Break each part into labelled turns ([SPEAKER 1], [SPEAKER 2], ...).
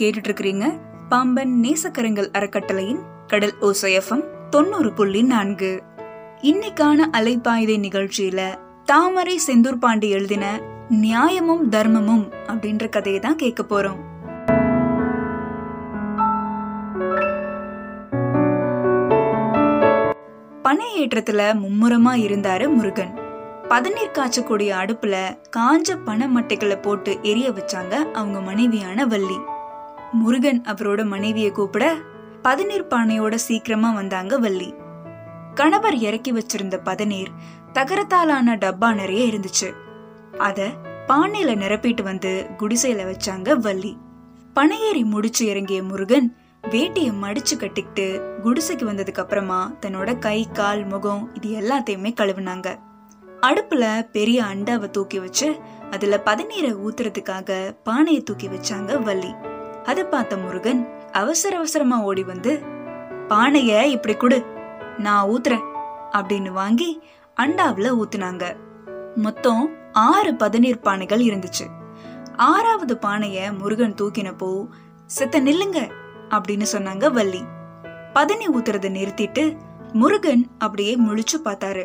[SPEAKER 1] கேட்டுட்டு இருக்கிறீங்க பாம்பன் நேசக்கரங்கள் அறக்கட்டளையின் கடல் ஓசையஃபம் தொண்ணூறு புள்ளி நான்கு. இன்னைக்கான அலைப்பாய்தை நிகழ்ச்சியில தாமரை செந்தூர் பாண்டி எழுதின நியாயமும் தர்மமும் அப்படின்ற கதையை தான் கேட்க போறோம். பனை ஏற்றத்துல மும்முரமா இருந்தாரு முருகன். பதநீர் காய்ச்சக்கூடிய அடுப்புல காஞ்ச பனை மட்டைகளை போட்டு எரிய வச்சாங்க அவங்க மனைவியான வள்ளி. முருகன் அவரோட மனைவியை கூப்பிட பதநீர் பானையோட சீக்கிரமா வந்தாங்க வள்ளி. கணவர் இறக்கி வச்சிருந்த பதநீர் தகரத்தாலான டப்பா நிறைய இருந்துச்சு. அத பானையில நிரப்பிட்டு வந்து குடிசையில வச்சாங்க வள்ளி. பனையேறி முடிச்சு இறங்கிய முருகன் வேட்டியை மடிச்சு கட்டிக்கிட்டு குடிசைக்கு வந்ததுக்கு அப்புறமா தன்னோட கை கால் முகம் இது எல்லாத்தையுமே கழுவுனாங்க. அடுப்புல பெரிய அண்டாவை தூக்கி வச்சு அதுல பதநீரை ஊத்துறதுக்காக பானையை தூக்கி வச்சாங்க வள்ளி. அதை பார்த்த முருகன் அவசர அவசரமா ஓடி வந்து பானைய இப்படி கொடு நான் ஊத்துறேன் அப்படின்னு வாங்கி அண்டாவில் ஊத்துனாங்க. மொத்தம் ஆறு பதநீர் பானைகள் இருந்துச்சு. ஆறாவது பானைய முருகன் தூக்கினப்போ செத்த நில்லுங்க அப்படின்னு சொன்னாங்க வள்ளி. பதனி ஊத்துறத நிறுத்திட்டு முருகன் அப்படியே முழிச்சு பார்த்தாரு.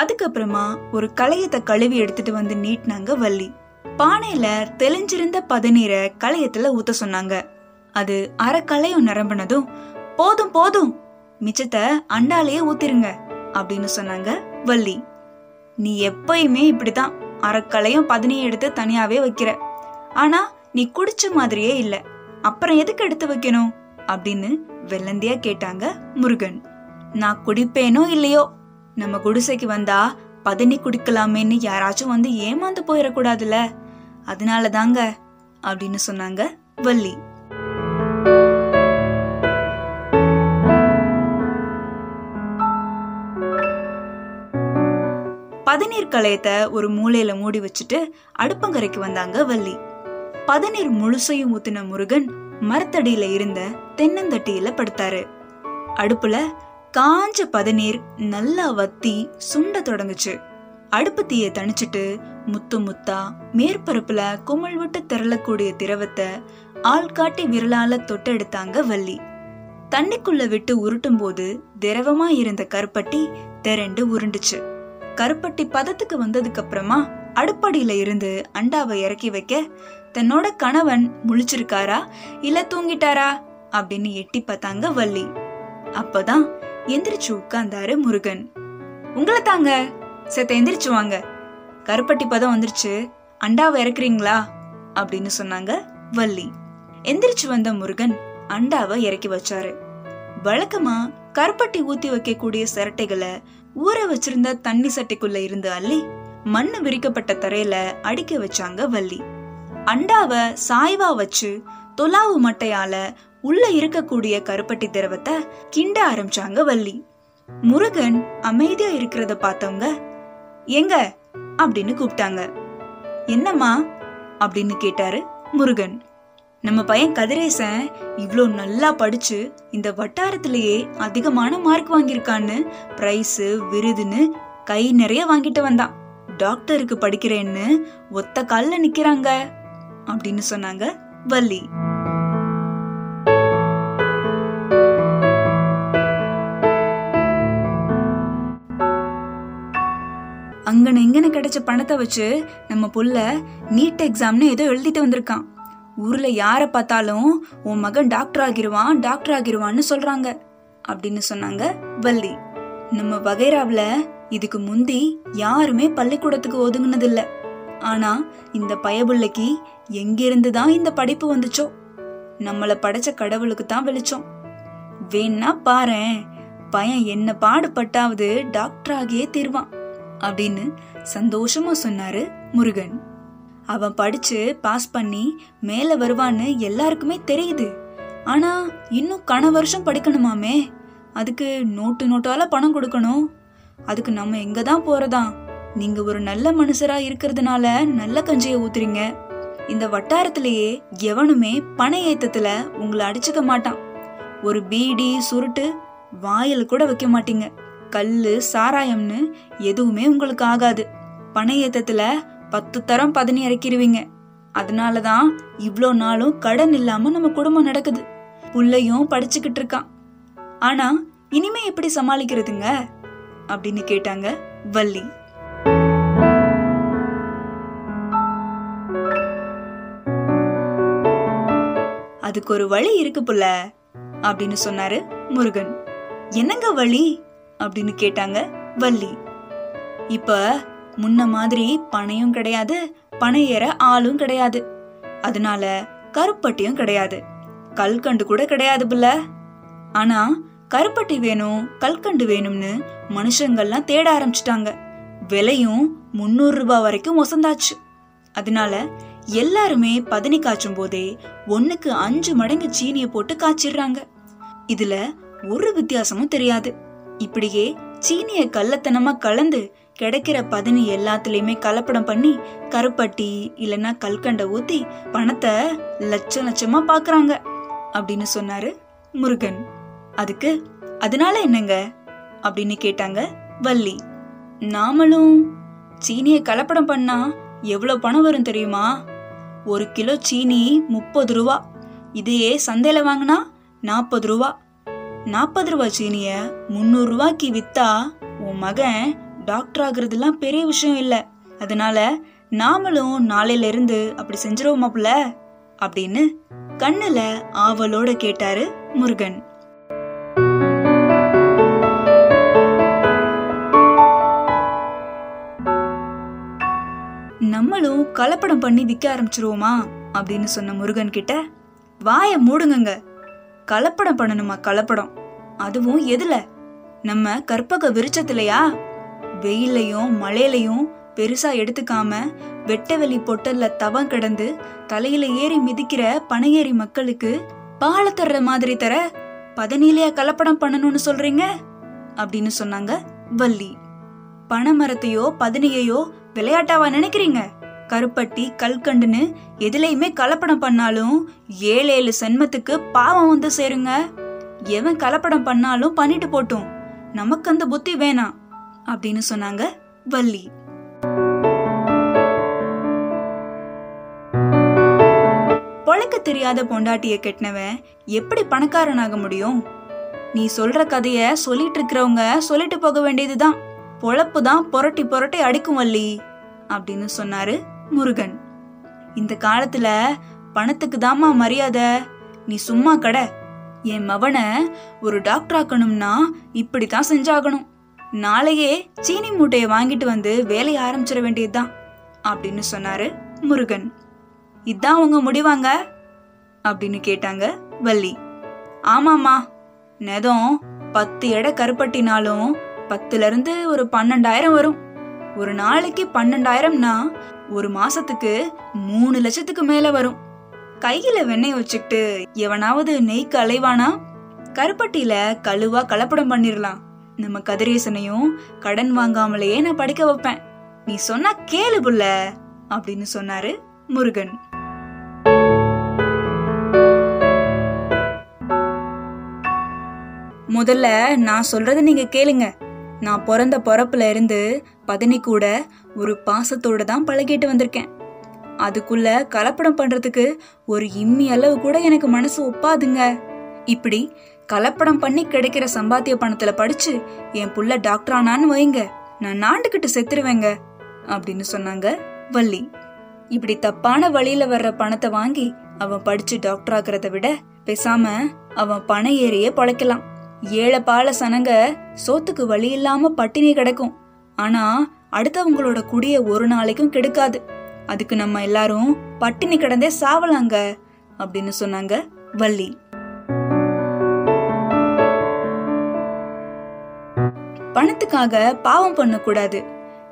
[SPEAKER 1] அதுக்கப்புறமா ஒரு களையத்தை கழுவி எடுத்துட்டு வந்து நீட்டினாங்க வள்ளி. பானையில தெளிஞ்சிருந்த பதநீரை களையத்துல ஊத்த சொன்னாங்க. அது அரை களையம் நிரம்பினதும் போதும் போதும் மிச்சத்தை அண்டாலேயே ஊத்திருங்க அப்படின்னு சொன்னாங்க வள்ளி. நீ எப்பயுமே இப்படிதான் அரைக்களையும் பதனியும் எடுத்து தனியாவே வைக்கிற. ஆனா நீ குடிச்ச மாதிரியே இல்ல. அப்புறம் எதுக்கு எடுத்து வைக்கணும்? அப்படின்னு வெள்ளந்தியா கேட்டாங்க முருகன். நான் குடிப்பேனோ இல்லையோ? நம்ம குடிசைக்கு வந்தா பதனி குடிக்கலாமேன்னு யாராச்சும் வந்து ஏமாந்து போயிடக்கூடாதுல அதனால தாங்க அப்படின்னு சொன்னாங்க வள்ளி. பதநீர் களையத்தை ஒரு மூலையில மூடி வச்சுட்டு அடுப்பங்கரைக்கு வந்தாங்க வள்ளி. பதநீர் முழுசையும் ஊத்தின முருகன் மரத்தடியில இருந்த தென்னந்தட்டியில படுத்தாரு. அடுப்புல காஞ்ச பதநீர் நல்லா வத்தி சுண்ட தொடங்குச்சு. அடுப்பு தணிச்சிட்டு முத்து முத்தா மேற்பரப்புல குமிழ் விட்டு திரளக்கூடிய திரவத்தை ஆள்காட்டி விரலால தொட்டெடுத்தாங்க வள்ளி. தண்ணிக்குள்ள விட்டு உருட்டும் போது திரவமா இருந்த கருப்பட்டி திரண்டு உருண்டுச்சு. கருப்பட்டி பதத்துக்கு வந்ததுக்கு அப்புறமா அடுப்படியில இருந்து அண்டாவை இறக்கி வைக்க தன்னோட கணவன் முழிச்சிருக்காரா? இல்ல தூங்கிட்டாரா? அப்படின்னு எட்டி பார்த்தாங்க வள்ளி. அப்பதான் எந்திரிச்சு உட்கார்ந்தாரு முருகன். உங்களை தாங்க. செத்த எந்திரிச்சு வாங்க. கருப்பட்டி பதம் வந்துருச்சு. அண்டாவை இறக்குறீங்களா? அப்படின்னு சொன்னாங்க வள்ளி. எந்திரிச்சு வந்த முருகன் அண்டாவை இறக்கி வச்சாரு. வழக்கமா கருப்பட்டி ஊத்தி வைக்கக்கூடிய சிரட்டைகளை ஊற வச்சிருந்த தண்ணி சட்டைக்குள்ள இருந்து அள்ளி மண்ணு விரிக்கப்பட்ட தரையில அடிக்க வச்சாங்க வள்ளி. அண்டாவை சாய்வா வச்சு தொலாவு மட்டையால உள்ள இருக்கக்கூடிய கருப்பட்டி திரவத்தை கிண்ட ஆரம்பிச்சாங்க வள்ளி. முருகன் அமைதியா இருக்கிறத பார்த்தவங்க எங்க? அப்படின்னு கூப்பிட்டாங்க. என்னம்மா? அப்படின்னு கேட்டாரு முருகன். நம்ம பையன் கதிரேசன் இவ்வளோ நல்லா படிச்சு இந்த வட்டாரத்திலேயே அதிகமான மார்க் வாங்கியிருக்கான்னு ப்ரைஸு விருதுன்னு கை நிறைய வாங்கிட்டு வந்தான். டாக்டருக்கு படிக்கிறேன்னு ஒத்த காலில் நிற்கிறாங்க அப்படின்னு சொன்னாங்க வள்ளி. அங்கன இங்கன கிடைச்ச பணத்தை வச்சு நம்ம புள்ள நீட் எக்ஸாம்னு ஏதோ எழுதிட்டு வந்திருக்கான். ஊர்ல யார பார்த்தாலும் உன் மகன் டாக்டர் ஆகிருவான் டாக்டர் ஆகிருவான்னு சொல்றாங்க அப்படின்னு சொன்னாங்க வள்ளி. நம்ம வகைராவில் இதுக்கு முந்தி யாருமே பள்ளிக்கூடத்துக்கு ஒதுங்கினதில்ல. ஆனா இந்த பயபுள்ளைக்கு எங்கிருந்து தான் இந்த படிப்பு வந்துச்சோ? நம்மளை படைச்ச கடவுளுக்கு தான் வெளிச்சோம். வேணா பாரேன் பையன் என்ன பாடுபட்டாவது டாக்டர் ஆகியே தீர்வான். அப்படின்னு சந்தோஷமா சொன்னாரு முருகன். அவன் படிச்சு பாஸ் பண்ணி மேல வருவான்னு எல்லாருக்குமே தெரியுது. ஆனா இன்னும் கன வருஷம் படிக்கணுமாமே? அதுக்கு நோட்டு நோட்டால பணம் கொடுக்கணும். அதுக்கு நம்ம எங்கே தான் போறதா? நீங்க ஒரு நல்ல மனுஷரா இருக்கிறதுனால நல்ல கஞ்சியை ஊத்துறீங்க. இந்த வட்டாரத்திலேயே எவனுமே பண ஏத்தத்துல உங்களை அடிச்சுக்க மாட்டான். ஒரு பீடி சுருட்டு வாயில் கூட வைக்க மாட்டீங்க. கல்லு சாராயம்னு எதுவுமே உங்களுக்கு ஆகாது. பண ஏத்தத்துல பத்து தரம் பதனி இறக்கிடுவீங்க அதனாலதான் இவ்வளோ நாளும் கடன் இல்லாம நம்ம குடும்பம் நடக்குது. புள்ளையும் படிச்சுக்கிட்டு இருக்கான். ஆனா இனிமே எப்படி சமாளிக்கிறதுங்க? அப்படின்னு கேட்டாங்க வள்ளி. அதுக்கு ஒரு வழி இருக்கு புள்ள அப்படின்னு சொன்னாரு முருகன். என்னங்க வழி? அப்படின்னு கேட்டாங்க வள்ளி. இப்ப முன்ன மாதிரி பனையும் கிடையாது பனை ஏற ஆளும் கிடையாது. அதனால கருப்பட்டியும் கிடையாது. கல்கண்டு கூட கிடையாது புள்ள. ஆனா கருப்பட்டி வேணும் கல்கண்டு வேணும்னு மனுஷங்கள்லாம் தேட ஆரம்பிச்சிட்டாங்க. விலையும் முன்னூறு ரூபாய் வரைக்கும் ஒசந்தாச்சு அதனால எல்லாருமே பதனி காய்ச்சும் போதே ஒன்னுக்கு அஞ்சு மடங்கு சீனியை போட்டு காய்ச்சிடுறாங்க. இதுல ஒரு வித்தியாசமும் தெரியாது. இப்படியே சீனிய கள்ளத்தனமா கலந்து கிடைக்கிற பதனி எல்லாத்துலயுமே கலப்படம் பண்ணி கருப்பட்டி இல்லைன்னா கல்கண்டை ஊத்தி பணத்தை லட்சம் லட்சமா பாக்குறாங்க அப்படின்னு சொன்னாரு முருகன். அதுக்கு அதனால என்னங்க? அப்படின்னு கேட்டாங்க வள்ளி. நாமளும் சீனிய கலப்படம் பண்ணா எவ்வளவு பணம் வரும் தெரியுமா? ஒரு கிலோ சீனி முப்பது ரூபா. இதையே சந்தையில வாங்கினா நாற்பது ரூபா. நாற்பது ரூபா சீனிய முந்நூறு ரூபாய்க்கு வித்தா உன் மகன் டாக்டர் ஆகுறதுலாம் பெரிய விஷயம் இல்ல. அதனால நாமளும் நாளையில இருந்து அப்படி செஞ்சிருவோமாப்ல அப்படின்னு கண்ணுல ஆவலோட கேட்டாரு முருகன். நம்மளும் கலப்படம் பண்ணி விற்க ஆரம்பிச்சிருவோமா அப்படின்னு சொன்ன முருகன் கிட்ட வாய மூடுங்கங்க. கலப்படம் பண்ணணுமா கலப்படம்? அதுவும் எதுல? நம்ம கற்பக விருச்சத்திலையா வெயிலையும் மழையிலையும் பெருசா எடுத்துக்காம வெட்டவெளி பொட்டல்ல தவம் கிடந்து தலையில ஏறி மிதிக்கிற பனையேறி மக்களுக்கு பால தர்ற மாதிரி தர பதனிலையா கலப்படம் பண்ணணும்னு சொல்றீங்க? அப்படின்னு சொன்னாங்க வள்ளி. பனைமரத்தையோ பதனியையோ விளையாட்டாவா நினைக்கிறீங்க? கருப்பட்டி கல்கண்டுன்னு எதுலையுமே கலப்படம் பண்ணாலும் ஏழு ஏழு சென்மத்துக்கு பாவம் வந்து சேருங்க. எவன் கலப்படம் பண்ணாலும் பண்ணிட்டு போட்டும். நமக்கு அந்த புத்தி வேணாம் அப்படின்னு சொன்னாங்க வள்ளி. பொழைக்க தெரியாத பொண்டாட்டிய கெட்டினவன் எப்படி பணக்காரனாக முடியும்? நீ சொல்ற கதைய சொல்லிட்டு இருக்கிறவங்க சொல்லிட்டு போக வேண்டியதுதான். பொழப்பு தான் புரட்டி புரட்டி அடிக்கும் வள்ளி அப்படின்னு சொன்னாரு முருகன் இந்த காலத்துல பணத்துக்கு தாமா மரியாதை. நீ சும்மா கட. என் மவனை ஒரு டாக்டர் ஆக்கணும்னா இப்படித்தான் செஞ்சாகணும். நாளையே சீனி மூட்டையை வாங்கிட்டு வந்து வேலையை ஆரம்பிச்சிட வேண்டியதுதான் அப்படின்னு சொன்னாரு முருகன். இதான் உங்க முடிவாங்க? அப்படின்னு கேட்டாங்க வள்ளி. ஆமாமா நெதம் பத்து எடை கருப்பட்டினாலும் பத்துல இருந்து ஒரு பன்னெண்டாயிரம் வரும். ஒரு நாளைக்கு பன்னெண்டாயிரம்னா ஒரு மாசத்துக்கு மூணு லட்சத்துக்கு மேல வரும். கையில வெண்ணெய் வச்சுக்கிட்டு எவனாவது நெய்க்கு அலைவானா கருப்பட்டியில கழுவா கலப்படம் பண்ணிடலாம் நம்ம கதிரேசனையும் கடன் வாங்காமலேயே நான் படிக்க வைப்பேன். நீ சொன்னா கேளு புள்ள அப்படின்னு சொன்னாரு முருகன். முதல்ல நான் சொல்றத நீங்க கேளுங்க. நான் பிறந்த பிறப்புல இருந்து பதனி கூட ஒரு பாசத்தோடு தான் பழகிட்டு வந்திருக்கேன். அதுக்குள்ள கலப்படம் பண்றதுக்கு ஒரு இம்மி அளவு கூட எனக்கு மனசு ஒப்பாதுங்க. இப்படி கலப்படம் பண்ணி கிடைக்கிற சம்பாத்திய பணத்துல படிச்சு என் புள்ள டாக்டர் ஆனான்னு வைங்க நான் நாண்டுகிட்டு செத்துருவேங்க அப்படின்னு சொன்னாங்க வள்ளி. இப்படி தப்பான வழியில வர்ற பணத்தை வாங்கி அவன் படிச்சு டாக்டர் ஆகுறத விட பேசாம அவன் பண ஏறியே பழைக்கலாம். ஏழை பால சனங்க சோத்துக்கு வழி இல்லாம பட்டினி கிடக்கும். ஆனா அடுத்தவங்களோட குடிய ஒரு நாளைக்கும் கெடுக்காது. அதுக்கு நம்ம எல்லாரும் பட்டினி கிடந்தே சாவலாங்க அப்படின்னு சொன்னாங்க வள்ளி. பணத்துக்காக பாவம் பண்ணக்கூடாது.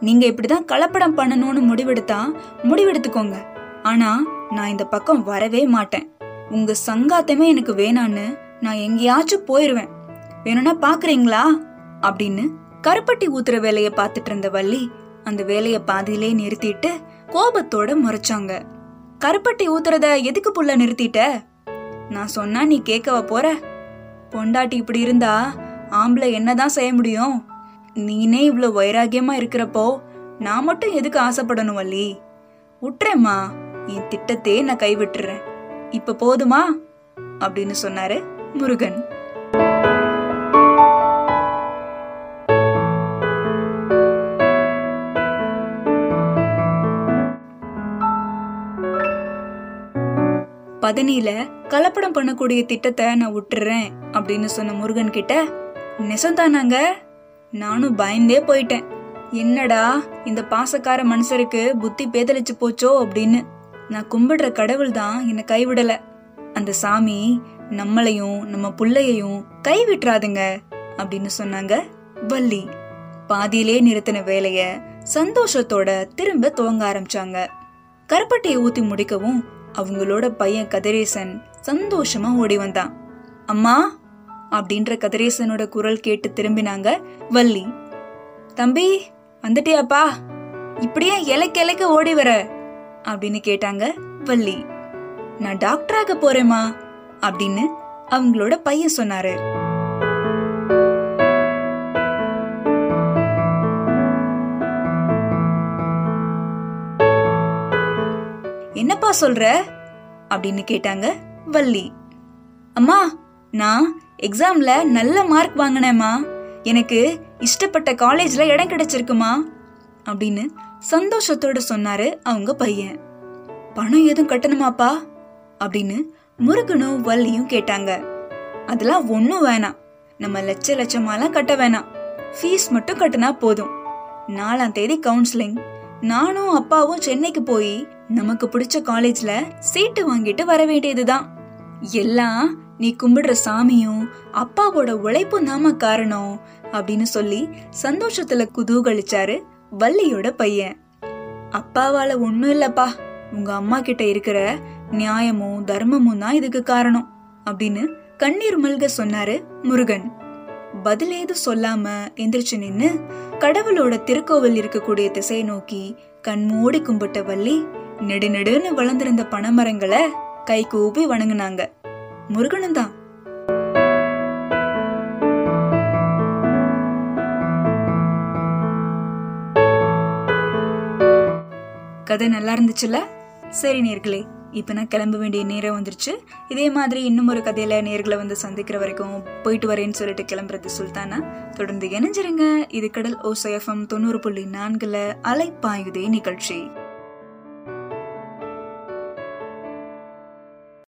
[SPEAKER 1] நீங்க இப்படிதான் கலப்படம் பண்ணணும்னு முடிவெடுத்தா முடிவெடுத்துக்கோங்க. ஆனா நான் இந்த பக்கம் வரவே மாட்டேன். உங்க சங்காத்தமே எனக்கு வேணான்னு நான் எங்கேயாச்சும் போயிருவேன். வேணும்னா பாக்குறீங்களா? அப்படின்னு கருப்பட்டி ஊத்துற வேலைய பார்த்துட்டு இருந்த வள்ளி அந்த வேலைய பாதியிலே நிறுத்திட்டு கோபத்தோட முறைச்சாங்க. கருப்பட்டி ஊத்துறத எதுக்கு புள்ள நிறுத்திட்ட? நான் சொன்னா நீ கேட்கவ போற. பொண்டாட்டி இப்படி இருந்தா ஆம்பளை என்னதான் செய்ய முடியும்? நீனே இவ்வளோ வைராகியமா இருக்கிறப்போ நான் மட்டும் எதுக்கு ஆசைப்படணும் வள்ளி? உட்றேம்மா என் திட்டத்தையே நான் கைவிட்டுறேன். இப்ப போதுமா? அப்படின்னு சொன்னாரு முருகன். பதனியில கலப்படம் பண்ணக்கூடிய திட்டத்தை நான் விட்டுறேன் அப்படின்னு சொன்ன முருகன் கிட்ட நெசந்தானாங்க நானும் பயந்தே போயிட்டேன். என்னடா இந்த பாசக்கார மனுஷருக்கு புத்தி பேதலிச்சு போச்சோ அப்படின்னு. நான் கும்பிடுற கடவுள் தான் என்னை கைவிடல. அந்த சாமி நம்மளையும் நம்ம புள்ளையையும் கைவிட்டுறாதுங்க அப்படின்னு சொன்னாங்க வள்ளி. பாதியிலே நிறுத்தின வேலைய சந்தோஷத்தோட திரும்ப துவங்க ஆரம்பிச்சாங்க. கருப்பட்டையை ஊத்தி முடிக்கவும் அவங்களோட பையன் கதிரேசன் சந்தோஷமா ஓடி வந்தான். அம்மா அப்படின்ற கதிரேசனோட குரல் கேட்டு திரும்பினாங்க வள்ளி. தம்பி வந்துட்டியாப்பா? இப்படியே இலைக்கு இலைக்கு ஓடி வர அப்படின்னு கேட்டாங்க வள்ளி. நான் டாக்டராக போறேம்மா அப்படின்னு அவங்களோட பையன் சொன்னாரு. என்னப்பா சொல்ற? அப்படின்னு கேட்டாங்க வள்ளி. அம்மா நான் எக்ஸாம்ல நல்ல மார்க் வாங்கினேம்மா. எனக்கு இஷ்டப்பட்ட காலேஜ்ல இடம் கிடைச்சிருக்குமா? அப்படின்னு சந்தோஷத்தோட சொன்னாரு அவங்க பையன். பணம் எதுவும் கட்டணுமாப்பா? அப்படின்னு முருகனும் வள்ளியும் கேட்டாங்க. அதெல்லாம் ஒன்றும் வேணாம். நம்ம லட்ச லட்சமாலாம் கட்ட வேணாம். ஃபீஸ் மட்டும் கட்டினா போதும். நாலாம் தேதி கவுன்சிலிங் நானும் அப்பாவும் சென்னைக்கு போய் நமக்கு பிடிச்ச காலேஜ்ல சீட்டு வாங்கிட்டு வர வேண்டியதுதான். எல்லாம் நீ கும்பிடுற சாமியும் அப்பாவோட உழைப்பும் நாம காரணம் அப்படின்னு சொல்லி சந்தோஷத்துல குதூகலிச்சாரு வள்ளியோட பையன். அப்பாவால ஒண்ணும் இல்லப்பா. உங்க அம்மா கிட்ட இருக்கிற நியாயமும் தர்மமும் தான் இதுக்கு காரணம் அப்படின்னு கண்ணீர் மல்க சொன்னாரு முருகன். பதில் ஏதும் சொல்லாம எந்திரிச்சு நின்னு கடவுளோட திருக்கோவில் இருக்கக்கூடிய திசையை நோக்கி கண்மூடி கும்பிட்ட வள்ளி நெடுநெடுன்னு வளர்ந்திருந்த பனைமரங்களை கை கூப்பி வணங்கினாங்க. முருகனும் தான். கதை நல்லா இருந்துச்சுல்ல? சரி நேர்களே இப்போ நான் கிளம்ப வேண்டிய நேரம் வந்துருச்சு. இதே மாதிரி இன்னும் ஒரு கதையில நேர்களை வந்து சந்திக்கிற வரைக்கும் போயிட்டு வரேன்னு சொல்லிட்டு கிளம்புறது சுல்தானா? தொடர்ந்து இணைஞ்சிருங்க. இது கடல் ஓசைஎஃப்எம் தொண்ணூறு புள்ளி நான்குல அலைப்பாயுதே நிகழ்ச்சி.